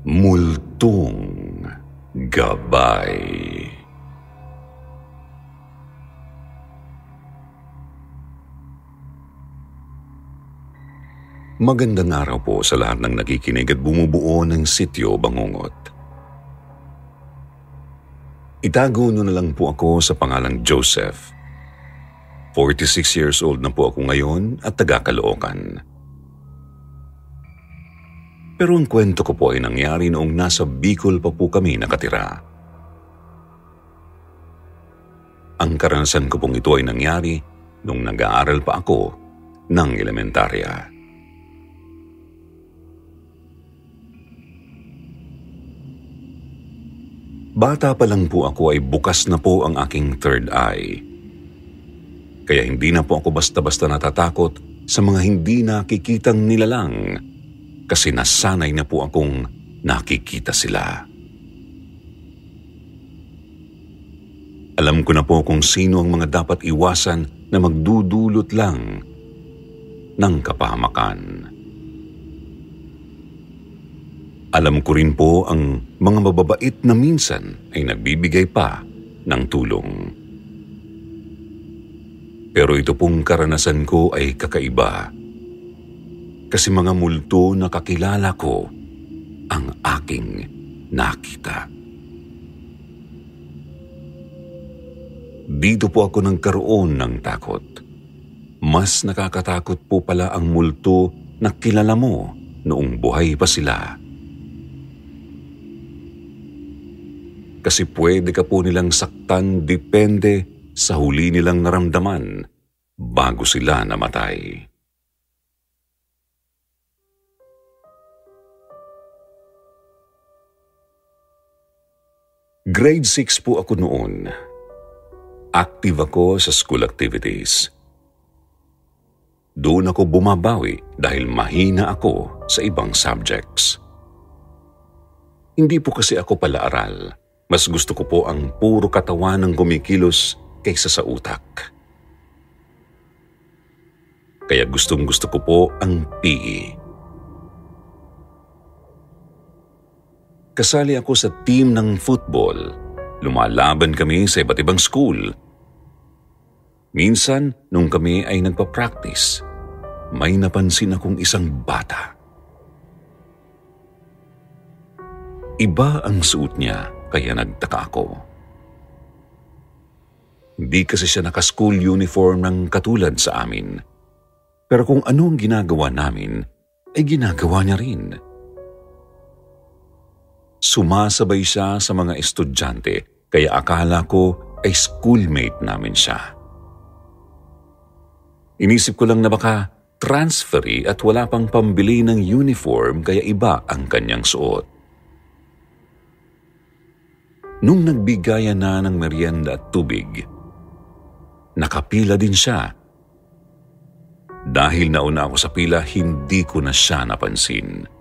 Multong Gabay Magandang araw po sa lahat ng nakikinig at bumubuo ng sityo Bangungot. Itago nyo na lang po ako sa pangalang Joseph. 46 years old na po ako ngayon at taga Caloocan. Pero ang kwento ko po ay nangyari noong nasa Bicol pa po kami nakatira. Ang karanasan ko pong ito ay nangyari nung nag-aaral pa ako ng elementarya. Bata pa lang po ako ay bukas na po ang aking third eye. Kaya hindi na po ako basta-basta natatakot sa mga hindi nakikitang nilalang kasi nasanay na po akong nakikita sila. Alam ko na po kung sino ang mga dapat iwasan na magdudulot lang ng kapahamakan. Alam ko rin po ang mga mababait na minsan ay nagbibigay pa ng tulong. Pero ito pong karanasan ko ay kakaiba. Kasi mga multo na kakilala ko ang aking nakita. Dito po ako nagkaroon ng takot. Mas nakakatakot po pala ang multo na kilala mo noong buhay pa sila. kasi pwede ka po nilang saktan depende sa huli nilang naramdaman bago sila namatay. Grade 6 po ako noon. Active ako sa school activities. Doon ako bumabawi dahil mahina ako sa ibang subjects. Hindi po kasi ako pala-aral mas gusto ko po ang puro katawan ng gumikilos kaysa sa utak. Kaya gustong gusto ko po ang PE. Kasali ako sa team ng football. Lumalaban kami sa iba't ibang school. Minsan, nung kami ay nagpa-practice, may napansin akong isang bata. Iba ang suot niya kaya nagtaka ako. Hindi kasi siya naka-school uniform ng katulad sa amin. Pero kung ano ang ginagawa namin, ay ginagawa niya rin. Sumasabay siya sa mga estudyante, kaya akala ko ay schoolmate namin siya. Inisip ko lang na baka transferee at wala pang pambili ng uniform kaya iba ang kanyang suot. Nung nagbigayan na ng merienda at tubig, nakapila din siya. Dahil nauna ako sa pila, hindi ko na siya napansin.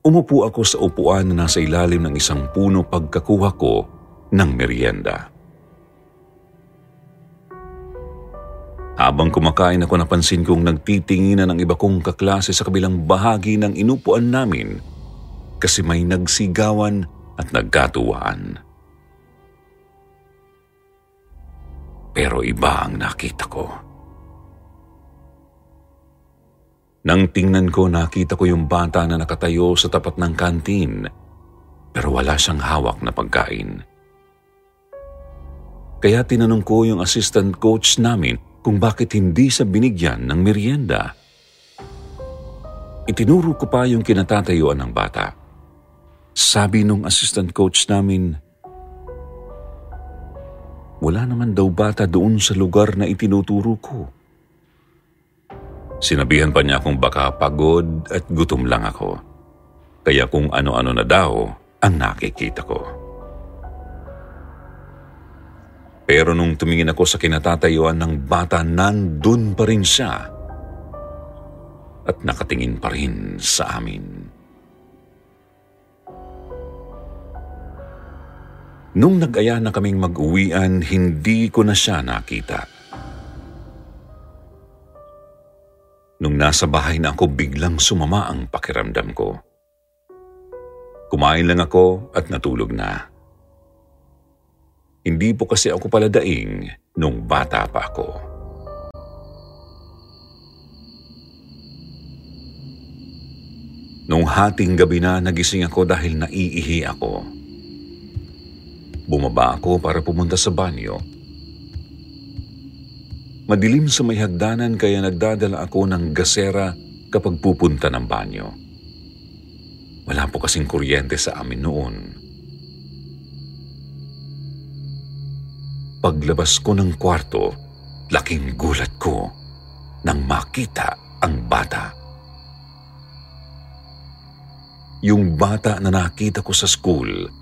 Umupo ako sa upuan na nasa ilalim ng isang puno pagkakuha ko ng merienda. Habang kumakain ako napansin kong nagtitinginan ng iba kong kaklase sa kabilang bahagi ng inupuan namin – kasi may nagsigawan at nagkatuwaan. Pero iba ang nakita ko. Nang tingnan ko, nakita ko yung bata na nakatayo sa tapat ng kantin, pero wala siyang hawak na pagkain. Kaya tinanong ko yung assistant coach namin kung bakit hindi sa binigyan ng merienda. Itinuro ko pa yung kinatatayuan ng bata. Sabi nung assistant coach namin, wala naman daw bata doon sa lugar na itinuturo ko. Sinabihan pa niya akong baka pagod at gutom lang ako. Kaya kung ano-ano na daw ang nakikita ko. Pero nung tumingin ako sa kinatatayuan ng bata, nandun pa rin siya. At nakatingin pa rin sa amin. Nung nag-aya na kaming mag-uwian, hindi ko na siya nakita. Nung nasa bahay na ako, biglang sumama ang pakiramdam ko. Kumain lang ako at natulog na. Hindi po kasi ako pala daing nung bata pa ako. Nung hating gabi na nagising ako dahil naiihi ako. Bumaba ako para pumunta sa banyo. Madilim sa may hagdanan kaya nagdadala ako ng gasera kapag pupunta ng banyo. Wala po kasing kuryente sa amin noon. Paglabas ko ng kwarto, laking gulat ko nang makita ang bata. Yung bata na nakita ko sa school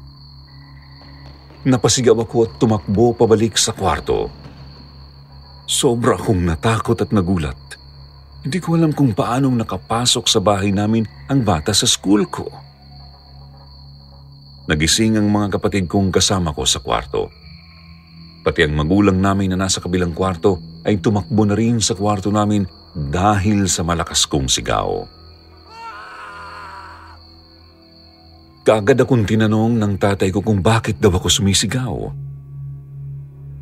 Napasigaw ako at tumakbo pabalik sa kwarto. Sobra akong natakot at nagulat. Hindi ko alam kung paanong nakapasok sa bahay namin ang bata sa school ko. Nagising ang mga kapatid kong kasama ko sa kwarto. Pati ang magulang namin na nasa kabilang kwarto ay tumakbo na rin sa kwarto namin dahil sa malakas kong sigaw. Kaagad akong tinanong ng tatay ko kung bakit daw ako sumisigaw.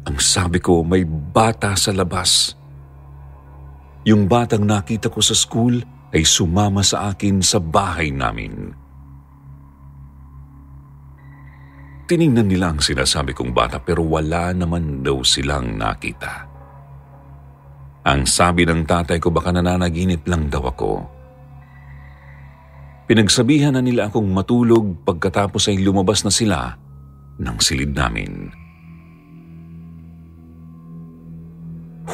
Ang sabi ko, may bata sa labas. Yung batang nakita ko sa school ay sumama sa akin sa bahay namin. Tiningnan nila ang sinasabi kong bata pero wala naman daw silang nakita. Ang sabi ng tatay ko baka nananaginip lang daw ako. Pinagsabihan na nila akong matulog pagkatapos ay lumabas na sila ng silid namin.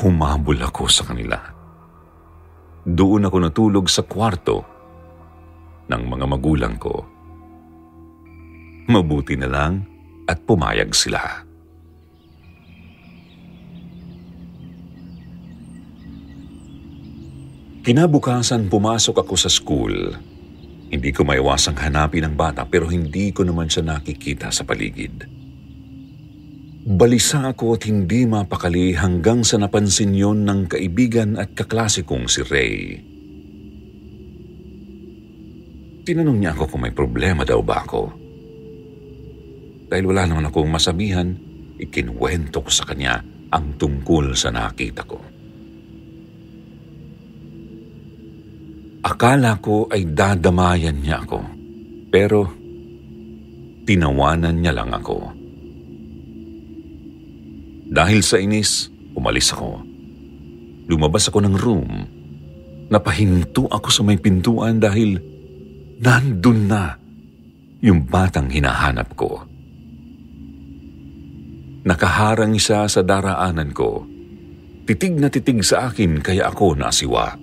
Humabol ako sa kanila. Doon ako natulog sa kwarto ng mga magulang ko. Mabuti na lang at pumayag sila. Kinabukasan pumasok ako sa school hindi ko maiwasang hanapin ang bata pero hindi ko naman siya nakikita sa paligid. Balisa ako at hindi mapakali hanggang sa napansin yon ng kaibigan at kaklase kong si Ray. Tinanong niya ako kung may problema daw ba ako. Dahil wala naman akong masabihan, ikinwento ko sa kanya ang tungkol sa nakita ko. Akala ko ay dadamayan niya ako. Pero tinawanan niya lang ako. Dahil sa inis, umalis ako. Lumabas ako ng room. Napahinto ako sa may pintuan dahil nandun na yung batang hinahanap ko. Nakaharang siya sa daraanan ko. Titig na titig sa akin kaya ako nasiwa.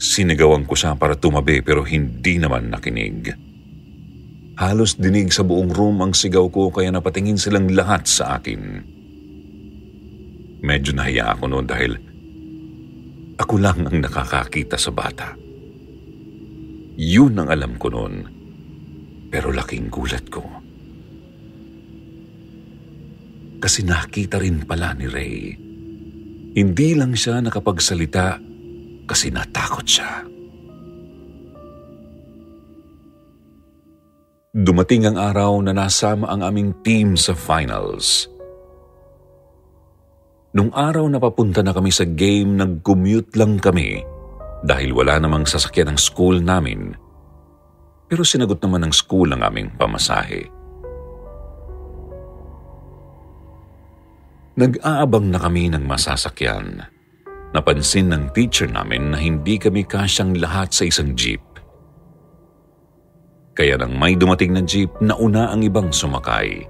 Sinigawan ko siya para tumabi pero hindi naman nakinig. Halos dinig sa buong room ang sigaw ko kaya napatingin silang lahat sa akin. Medyo nahiya ako noon dahil ako lang ang nakakakita sa bata. Yun ang alam ko noon. Pero laking gulat ko. Kasi nakita rin pala ni Ray. Hindi lang siya nakapagsalita kasi natakot siya. Dumating ang araw na nasama ang aming team sa finals. Nung araw na papunta na kami sa game, nag-commute lang kami dahil wala namang sasakyan ng school namin. Pero sinagot naman ng school ang aming pamasahe. Nag-aabang na kami ng masasakyan. Napansin ng teacher namin na hindi kami kasyang lahat sa isang jeep. Kaya nang may dumating na jeep, nauna ang ibang sumakay.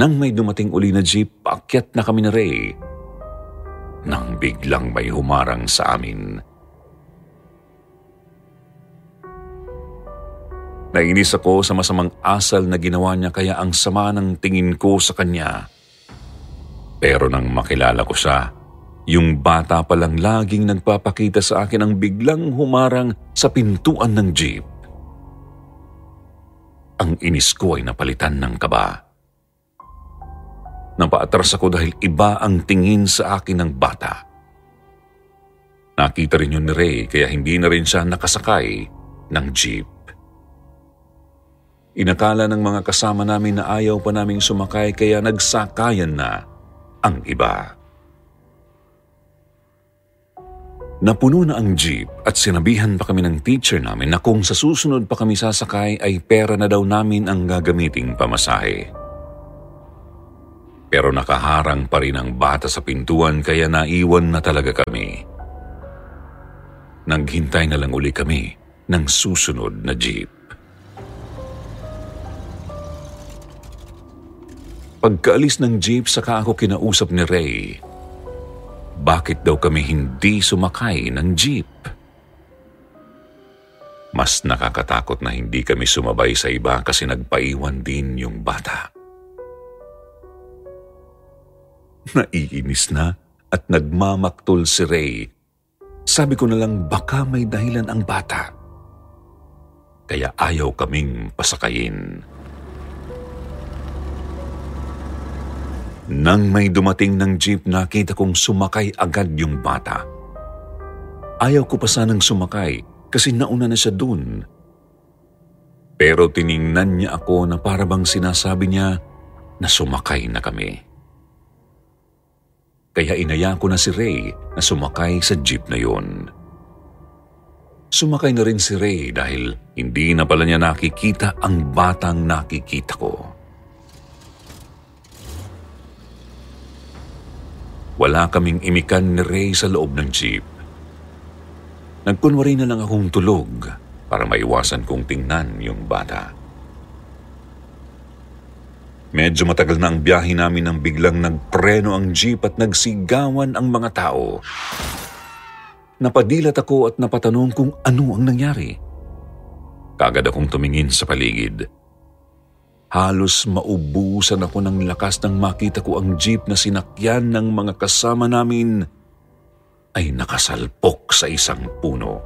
Nang may dumating uli na jeep, paakyat na kami ni Ray. Nang biglang may humarang sa amin. Nainis ako sa masamang asal na ginawa niya kaya ang sama ng tingin ko sa kanya. Pero nang makilala ko siya, yung bata palang laging nagpapakita sa akin ang biglang humarang sa pintuan ng jeep. Ang inis ko ay napalitan ng kaba. Napaatras ako dahil iba ang tingin sa akin ng bata. Nakita rin yun ni Ray kaya hindi na rin siya nakasakay ng jeep. Inakala ng mga kasama namin na ayaw pa naming sumakay kaya nagsakayan na ang iba. Napuno na ang jeep at sinabihan pa kami ng teacher namin na kung sa susunod pa kami sasakay ay pera na daw namin ang gagamiting pamasahe. Pero nakaharang pa rin ang bata sa pintuan kaya naiwan na talaga kami. Naghintay na lang uli kami ng susunod na jeep. Pagkaalis ng jeep saka ako kinausap ni Ray. Bakit daw kami hindi sumakay ng jeep? Mas nakakatakot na hindi kami sumabay sa iba kasi nagpaiwan din yung bata. Naiinis na at nagmamaktol si Ray. Sabi ko na lang baka may dahilan ang bata. Kaya ayaw kaming pasakayin. Nang may dumating ng jeep, nakita kong sumakay agad yung bata. Ayaw ko pa sanang sumakay kasi nauna na siya dun. Pero tiningnan niya ako na parabang sinasabi niya na sumakay na kami. Kaya inaya ko na si Ray na sumakay sa jeep na yun. Sumakay na rin si Ray dahil hindi na pala niya nakikita ang batang nakikita ko. Wala kaming imikan ni Ray sa loob ng jeep. Nagkunwari na lang akong tulog para maiwasan kong tingnan yung bata. Medyo matagal na ang biyahe namin nang biglang nagpreno ang jeep at nagsigawan ang mga tao. Napadilat ako at napatanong kung ano ang nangyari. Kagad akong tumingin sa paligid. Halos maubusan ako ng lakas nang makita ko ang jeep na sinakyan ng mga kasama namin ay nakasalpok sa isang puno.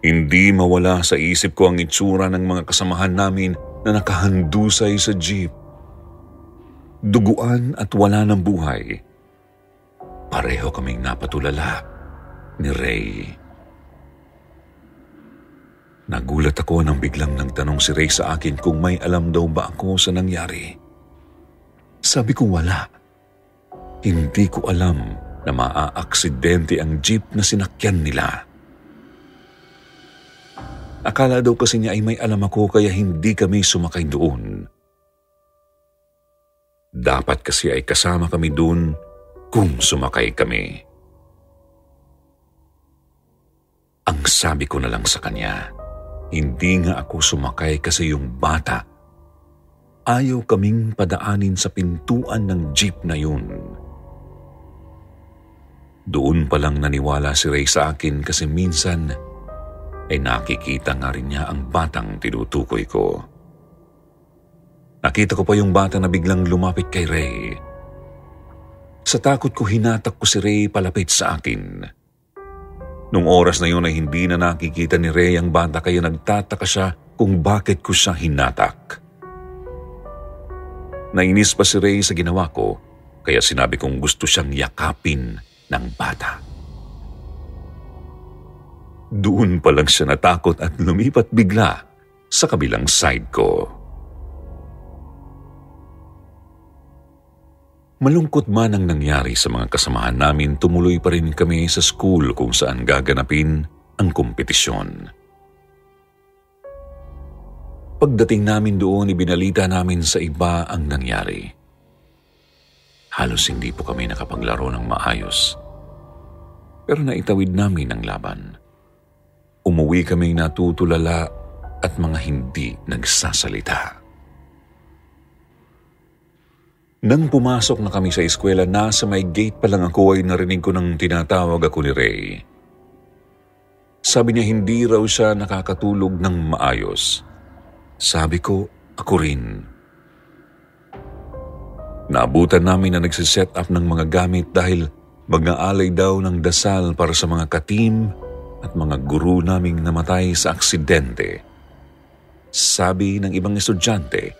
Hindi mawala sa isip ko ang itsura ng mga kasamahan namin na nakahandusay sa jeep. Duguan at wala ng buhay. Pareho kaming napatulala ni Ray. Nagulat ako nang biglang nagtanong si Ray sa akin kung may alam daw ba ako sa nangyari. Sabi ko wala. Hindi ko alam na maaaksidente ang jeep na sinakyan nila. Akala daw kasi niya ay may alam ako kaya hindi kami sumakay doon. Dapat kasi ay kasama kami doon kung sumakay kami. Ang sabi ko na lang sa kanya, hindi nga ako sumakay kasi yung bata. Ayaw kaming padaanin sa pintuan ng jeep na yun. Doon palang naniwala si Ray sa akin kasi minsan ay nakikita nga rin niya ang batang tinutukoy ko. Nakita ko pa yung bata na biglang lumapit kay Ray. Sa takot ko hinatak ko si Ray palapit sa akin. Nung oras na yun ay hindi na nakikita ni Ray ang bata kaya nagtataka siya kung bakit ko siya hinatak. Nainis pa si Ray sa ginawa ko kaya sinabi kong gusto siyang yakapin ng bata. Doon pa lang siya natakot at lumipat bigla sa kabilang side ko. Malungkot man ang nangyari sa mga kasamahan namin, tumuloy pa rin kami sa school kung saan gaganapin ang kompetisyon. Pagdating namin doon, ibinalita namin sa iba ang nangyari. Halos hindi po kami nakapaglaro ng maayos. Pero naitawid namin ang laban. Umuwi kaming natutulala at mga hindi nagsasalita. Nang pumasok na kami sa eskwela, nasa may gate pa lang ako ay narinig ko nang tinatawag ako ni Ray. Sabi niya hindi raw siya nakakatulog ng maayos. Sabi ko, ako rin. Naabutan namin na nagsiset up ng mga gamit dahil mag-aalay daw ng dasal para sa mga katim at mga guru naming namatay sa aksidente. Sabi ng ibang estudyante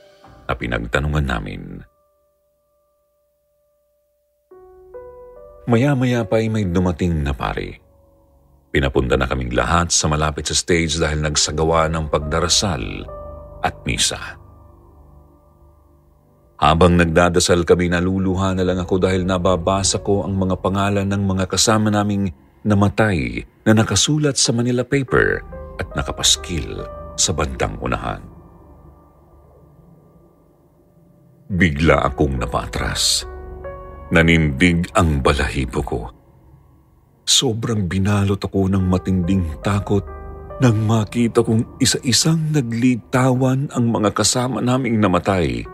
na pinagtanungan namin. Maya-maya pa ay may dumating na pare. Pinapunta na kaming lahat sa malapit sa stage dahil nagsagawa ng pagdarasal at misa. Habang nagdadasal kami, naluluha na lang ako dahil nababasa ko ang mga pangalan ng mga kasama naming namatay na nakasulat sa Manila paper at nakapaskil sa bandang unahan. Bigla akong napatras. Nanindig ang balahibo ko. Sobrang binalot ako ng matinding takot nang makita kong isa-isang naglitawan ang mga kasama naming namatay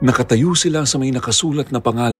Nakatayo sila sa may nakasulat na pangalan.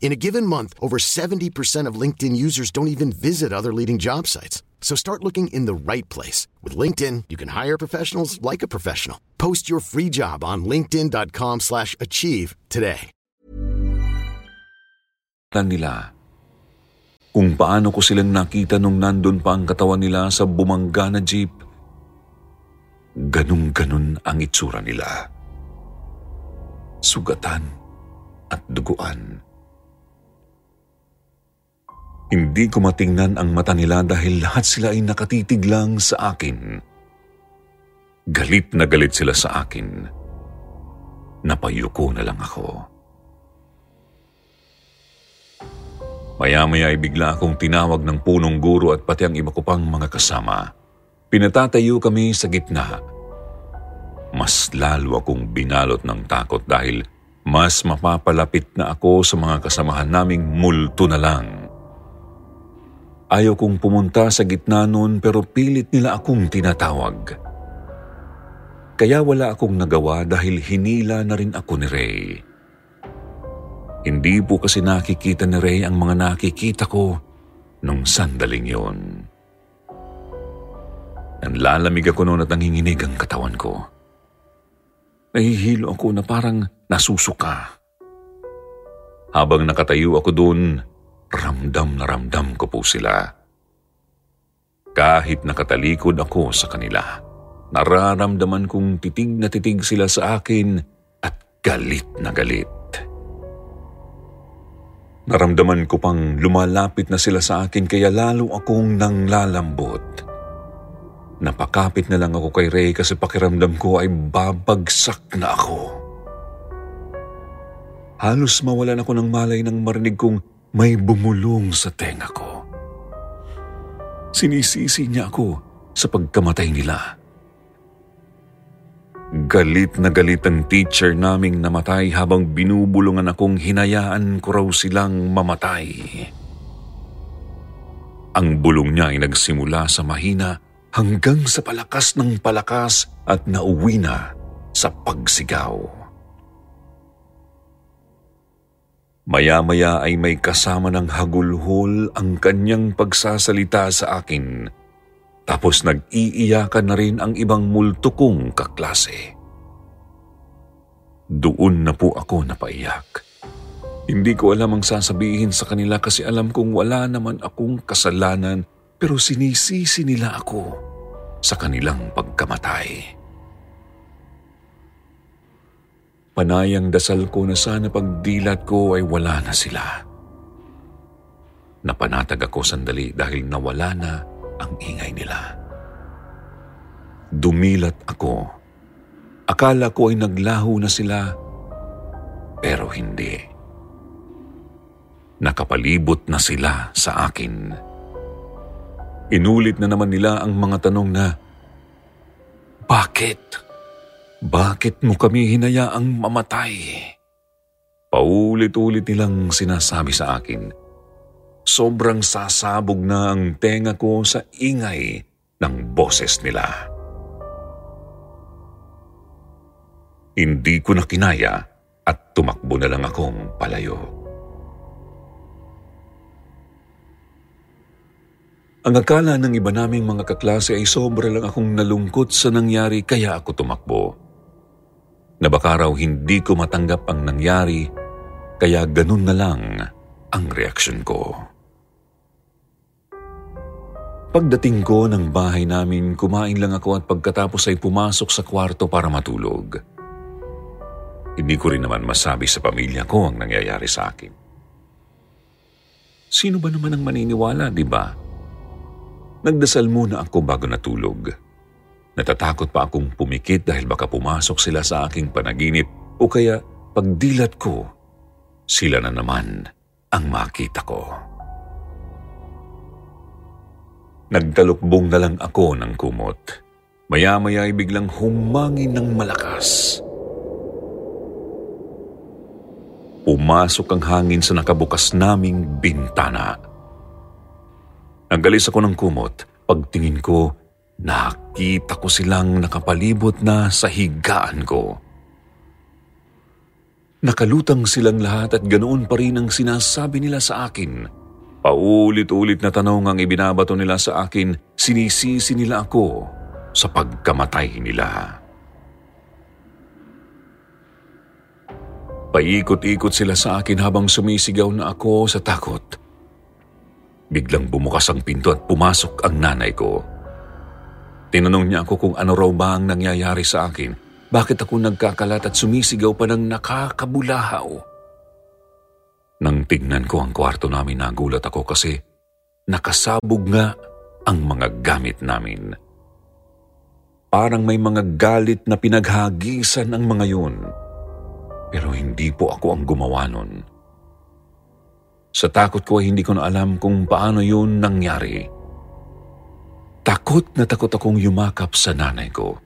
In a given month, over 70% of LinkedIn users don't even visit other leading job sites. So start looking in the right place. With LinkedIn, you can hire professionals like a professional. Post your free job on linkedin.com slash achieve today. nila. Kung paano ko silang nakita nung nandun pa ang katawan nila sa bumangga na jeep, ganun-ganun ang itsura nila. Sugatan at duguan. Hindi ko matingnan ang mata nila dahil lahat sila ay nakatitig lang sa akin. Galit na galit sila sa akin. Napayuko na lang ako. Maya-maya ay bigla akong tinawag ng punong guro at pati ang iba ko pang mga kasama. Pinatatayo kami sa gitna. Mas lalo akong binalot ng takot dahil mas mapapalapit na ako sa mga kasamahan naming multo na lang. Ayaw kong pumunta sa gitna noon pero pilit nila akong tinatawag. Kaya wala akong nagawa dahil hinila na rin ako ni Ray. Hindi po kasi nakikita ni Ray ang mga nakikita ko nung sandaling yon. Nanlalamig ako noon at nanginginig ang katawan ko. Nahihilo ako na parang nasusuka. Habang nakatayo ako doon, ramdam na ramdam ko po sila. Kahit nakatalikod ako sa kanila, nararamdaman kong titig na titig sila sa akin at galit na galit. Naramdaman ko pang lumalapit na sila sa akin kaya lalo akong nanglalambot. Napakapit na lang ako kay Ray kasi pakiramdam ko ay babagsak na ako. Halos mawalan ako ng malay nang marinig kong may bumulong sa tenga ko. Sinisisi niya ako sa pagkamatay nila. Galit na galit ang teacher naming namatay habang binubulungan akong hinayaan ko raw silang mamatay. Ang bulong niya ay nagsimula sa mahina hanggang sa palakas ng palakas at nauwi na sa pagsigaw. Maya-maya ay may kasama ng hagulhol ang kanyang pagsasalita sa akin. Tapos nag-iiyakan na rin ang ibang multo kong kaklase. Doon na po ako napaiyak. Hindi ko alam ang sasabihin sa kanila kasi alam kong wala naman akong kasalanan pero sinisisi nila ako sa kanilang pagkamatay. Panayang dasal ko na sana pagdilat ko ay wala na sila. Napanatag ako sandali dahil nawala na ang ingay nila. Dumilat ako. Akala ko ay naglaho na sila, pero hindi nakapalibot na sila sa akin. Inulit na naman nila ang mga tanong na, Bakit? Bakit mo kami hinayaang mamatay? Paulit-ulit nilang sinasabi sa akin. Sobrang sasabog na ang tenga ko sa ingay ng boses nila. Hindi ko na kinaya at tumakbo na lang akong palayo. Ang akala ng iba naming mga kaklase ay sobra lang akong nalungkot sa nangyari kaya ako tumakbo. Na baka raw hindi ko matanggap ang nangyari kaya ganun na lang ang reaksyon ko. Pagdating ko ng bahay namin, kumain lang ako at pagkatapos ay pumasok sa kwarto para matulog. Hindi ko rin naman masabi sa pamilya ko ang nangyayari sa akin. Sino ba naman ang maniniwala, di ba? Nagdasal muna ako bago natulog. Natatakot pa akong pumikit dahil baka pumasok sila sa aking panaginip o kaya pagdilat ko, sila na naman ang makita ko. Nagtalukbong na lang ako ng kumot. Maya-maya ay biglang humangin ng malakas. Pumasok ang hangin sa nakabukas naming bintana. Nagalis ako ng kumot. Pagtingin ko, nakita ko silang nakapalibot na sa higaan ko. Nakalutang silang lahat at ganoon pa rin ang sinasabi nila sa akin. Paulit-ulit na tanong ang ibinabato nila sa akin, sinisisi nila ako sa pagkamatay nila. Paikot-ikot sila sa akin habang sumisigaw na ako sa takot. Biglang bumukas ang pinto at pumasok ang nanay ko. Tinanong niya ako kung ano raw ba ang nangyayari sa akin. Bakit ako nagkakalat at sumisigaw pa ng nakakabulahaw? Nang tignan ko ang kwarto namin, nagulat ako kasi nakasabog nga ang mga gamit namin. Parang may mga galit na pinaghagisan ang mga yun. Pero hindi po ako ang gumawa nun. Sa takot ko ay hindi ko na alam kung paano yun nangyari. Takot na takot akong yumakap sa nanay ko.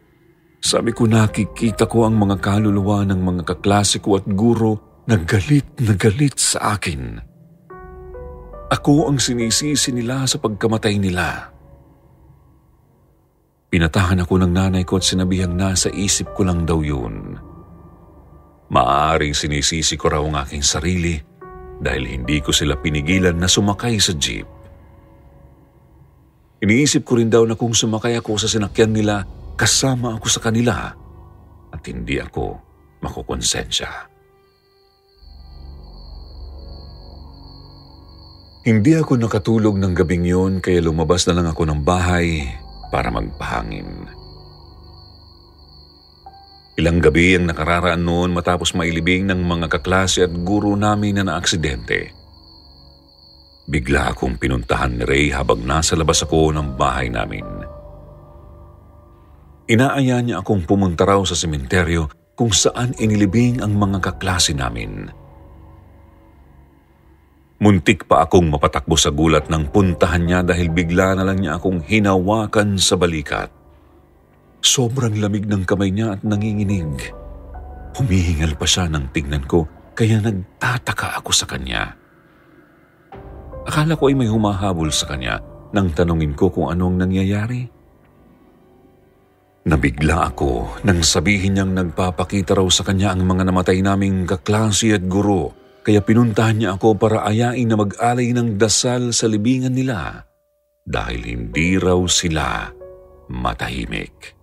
Sabi ko nakikita ko ang mga kaluluwa ng mga kaklase ko at guro na galit na galit sa akin. Ako ang sinisisi nila sa pagkamatay nila. Pinatahan ako ng nanay ko at sinabihang nasa isip ko lang daw yun. Maaaring sinisisi ko raw ang aking sarili dahil hindi ko sila pinigilan na sumakay sa jeep. Iniisip ko rin daw na kung sumakay ako sa sinakyan nila, kasama ako sa kanila at hindi ako makukonsensya. Hindi ako nakatulog ng gabing yun kaya lumabas na lang ako ng bahay para magpahangin. Ilang gabi ang nakararaan noon matapos mailibing ng mga kaklase at guro namin na naaksidente. Bigla akong pinuntahan ni Ray habang nasa labas ako ng bahay namin. Inaaya niya akong pumunta raw sa sementeryo kung saan inilibing ang mga kaklase namin. Muntik pa akong mapatakbo sa gulat ng puntahan niya dahil bigla na lang niya akong hinawakan sa balikat. Sobrang lamig ng kamay niya at nanginginig. Humihingal pa siya ng tignan ko kaya nagtataka ako sa kanya. Akala ko ay may humahabol sa kanya nang tanungin ko kung anong nangyayari. Nabigla ako nang sabihin niyang nagpapakita raw sa kanya ang mga namatay naming kaklase at guro, kaya pinuntahan niya ako para ayain na mag-alay ng dasal sa libingan nila dahil hindi raw sila matahimik.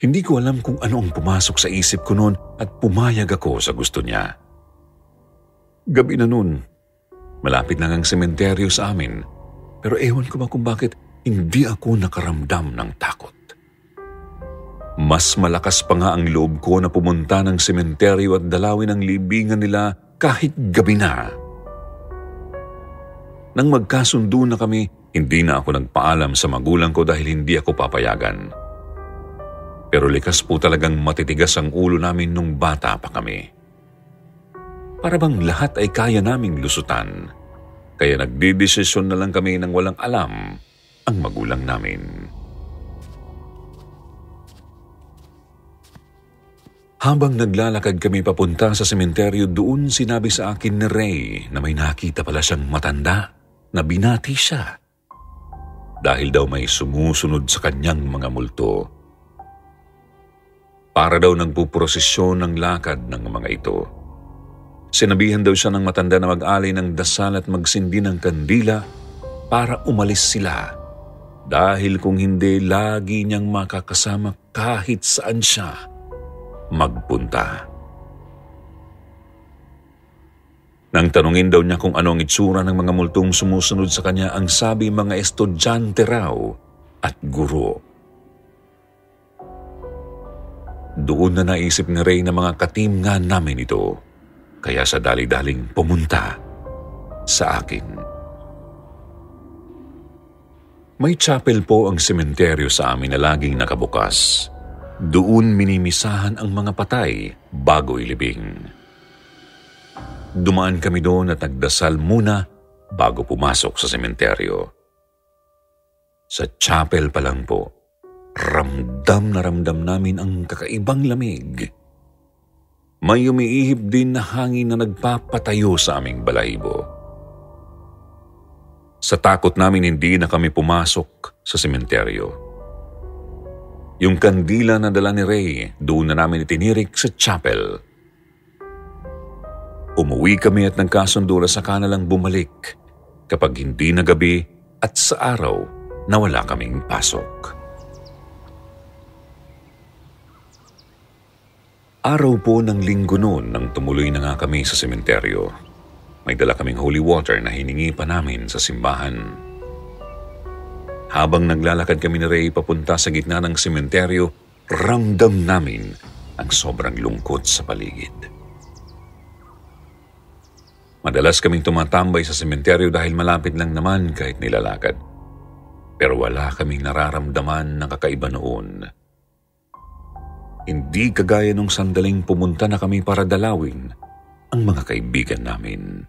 Hindi ko alam kung ano ang pumasok sa isip ko noon at pumayag ako sa gusto niya. Gabi na noon, malapit lang ang sementeryo sa amin, pero ewan ko ba kung bakit hindi ako nakaramdam ng takot. Mas malakas pa nga ang loob ko na pumunta ng sementeryo at dalawin ang libingan nila kahit gabi na. Nang magkasundo na kami, hindi na ako nagpaalam sa magulang ko dahil hindi ako papayagan. Pero likas po talagang matitigas ang ulo namin nung bata pa kami. Para bang lahat ay kaya naming lusutan. Kaya nagdidesisyon na lang kami nang walang alam ang magulang namin. Habang naglalakad kami papunta sa sementeryo, doon sinabi sa akin ni Ray na may nakita pala siyang matanda na binati siya. Dahil daw may sumusunod sa kanyang mga multo. Para daw nagpuprosesyon ng lakad ng mga ito. Sinabihan daw siya ng matanda na mag-alay ng dasal at magsindi ng kandila para umalis sila dahil kung hindi lagi niyang makakasama kahit saan siya magpunta. Nang tanungin daw niya kung ano ang itsura ng mga multong sumusunod sa kanya, ang sabi mga estudyante raw at guro. Doon na naisip ni Ray na mga katim nga namin ito, kaya sa dali-daling pumunta sa akin. May chapel po ang sementeryo sa amin na laging nakabukas. Doon minimisahan ang mga patay bago ilibing. Dumaan kami doon at nagdasal muna bago pumasok sa sementeryo. Sa chapel pa lang po, ramdam na ramdam namin ang kakaibang lamig. May umiihip din na hangin na nagpapatayo sa aming balahibo. Sa takot namin hindi na kami pumasok sa sementeryo. Yung kandila na dala ni Ray, doon na namin itinirik sa chapel. Umuwi kami at nagkasundo na sa kanalang bumalik kapag hindi na gabi at sa araw na wala kaming pasok. Araw po ng linggo noon nang tumuloy na nga kami sa sementeryo. May dala kaming holy water na hiningi pa namin sa simbahan. Habang naglalakad kami ni Ray papunta sa gitna ng sementeryo, ramdam namin ang sobrang lungkot sa paligid. Madalas kaming tumatambay sa sementeryo dahil malapit lang naman kahit nilalakad. Pero wala kaming nararamdaman ng kakaiba noon. Hindi kagaya nung sandaling pumunta na kami para dalawin ang mga kaibigan namin.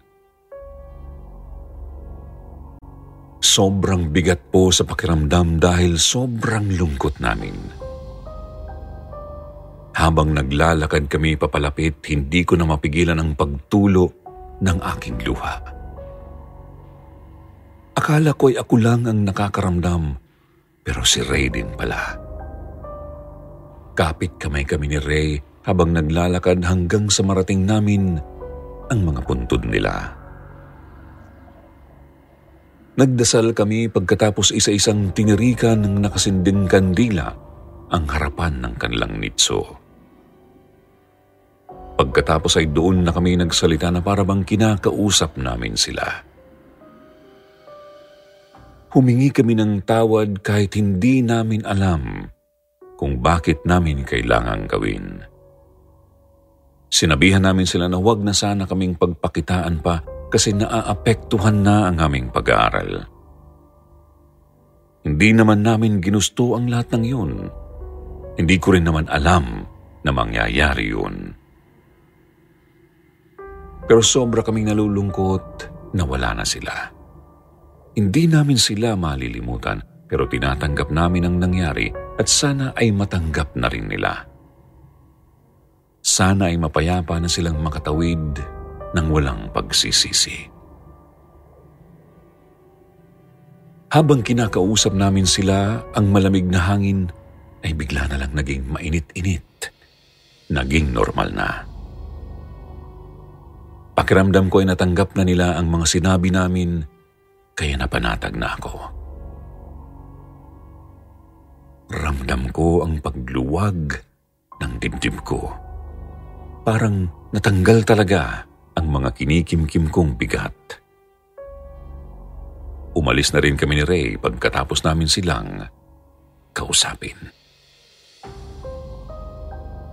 Sobrang bigat po sa pakiramdam dahil sobrang lungkot namin. Habang naglalakad kami papalapit, hindi ko na mapigilan ang pagtulo ng aking luha. Akala ko'y ako lang ang nakakaramdam, pero si Ray din pala. Kapit kamay kami ni Ray habang naglalakad hanggang sa marating namin ang mga puntod nila. Nagdasal kami pagkatapos isa-isang tinirikan ng nakasinding kandila ang harapan ng kanilang nitso. Pagkatapos ay doon na kami nagsalita na para bang kinakausap namin sila. Humingi kami ng tawad kahit hindi namin alam kung bakit namin kailangang gawin. Sinabihan namin sila na huwag na sana kaming pagpakitaan pa kasi naaapektuhan na ang aming pag-aaral. Hindi naman namin ginusto ang lahat ng yun. Hindi ko rin naman alam na mangyayari yun. Pero sobra kaming nalulungkot na wala na sila. Hindi namin sila malilimutan pero tinatanggap namin ang nangyari at sana ay matanggap na rin nila. Sana ay mapayapa na silang makatawid ng walang pagsisisi. Habang kinakausap namin sila, ang malamig na hangin ay bigla na lang naging mainit-init. Naging normal na. Pakiramdam ko ay natanggap na nila ang mga sinabi namin, kaya napanatag na ako. Ramdam ko ang pagluwag ng dibdib ko. Parang natanggal talaga ang mga kinikimkim kong bigat. Umalis na rin kami ni Ray pagkatapos namin silang kausapin.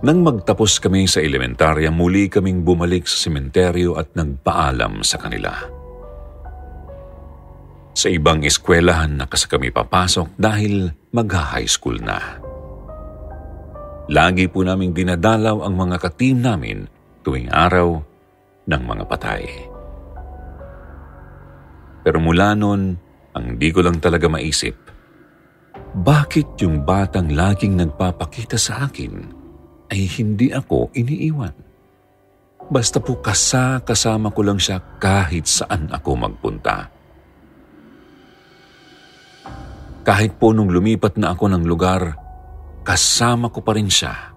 Nang magtapos kami sa elementarya, muli kaming bumalik sa sementeryo at nagpaalam sa kanila. Sa ibang eskwelahan na kasi kami papasok dahil magha-high school na. Lagi po naming dinadalaw ang mga katim namin tuwing araw ng mga patay. Pero mula noon, ang di ko lang talaga maisip, bakit yung batang laging nagpapakita sa akin ay hindi ako iniiwan. Basta po kasa-kasama ko lang siya kahit saan ako magpunta. Kahit po nung lumipat na ako ng lugar, kasama ko pa rin siya.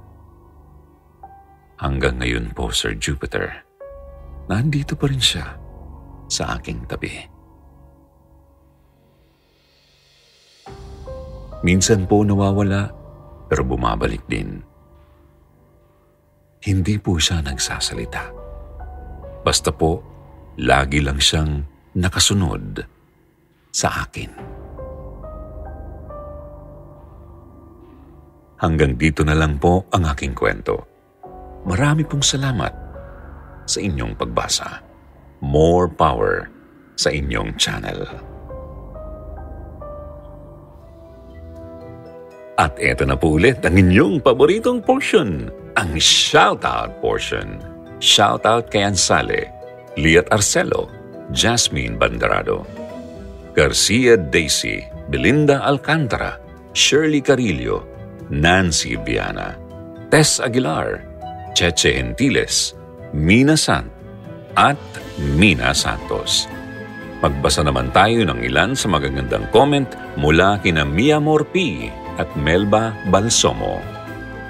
Hanggang ngayon po, Sir Jupiter, nandito pa rin siya sa aking tabi. Minsan po nawawala, pero bumabalik din. Hindi po siya nagsasalita. Basta po, lagi lang siyang nakasunod sa akin. Hanggang dito na lang po ang aking kwento. Marami pong salamat sa inyong pagbasa. More power sa inyong channel. At eto na po ulit ang inyong paboritong portion ang shoutout portion. Shoutout kay Ansale, Liat Arcelo, Jasmine Bandarado, Garcia Daisy, Belinda Alcantara, Shirley Carillo, Nancy Viana, Tess Aguilar, Cheche Entiles, Mina Sant, at Mina Santos. Magbasa naman tayo ng ilan sa magagandang comment mula kina Mia Morpi at Melba Balsomo.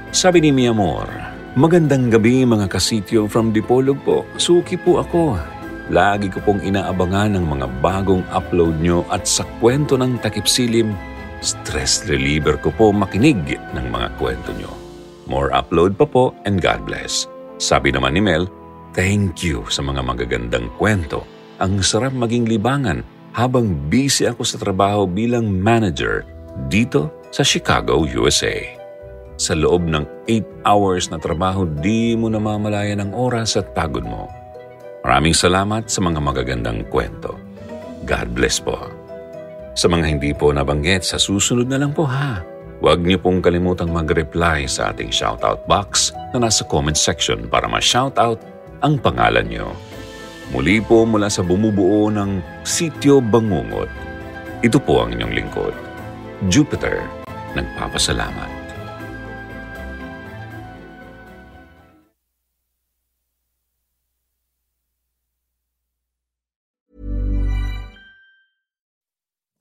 Sabi ni Miamor, Magandang gabi mga kasityo from Dipolog po. Suki po ako. Lagi ko pong inaabangan ng mga bagong upload nyo at sa kwento ng takipsilim, stress reliever ko po makinig ng mga kwento nyo. More upload pa po and God bless. Sabi naman ni Mel, thank you sa mga magagandang kwento. Ang sarap maging libangan habang busy ako sa trabaho bilang manager dito sa Chicago, USA. Sa loob ng 8 hours na trabaho, di mo namamalayan ang oras at pagod mo. Maraming salamat sa mga magagandang kwento. God bless po. Sa mga hindi po nabanggit, sa susunod na lang po ha. Huwag niyo pong kalimutang mag-reply sa ating shoutout box na nasa comment section para ma-shoutout ang pangalan niyo. Muli po mula sa bumubuo ng Sityo Bangungot. Ito po ang inyong lingkod. Jupiter, nagpapasalamat.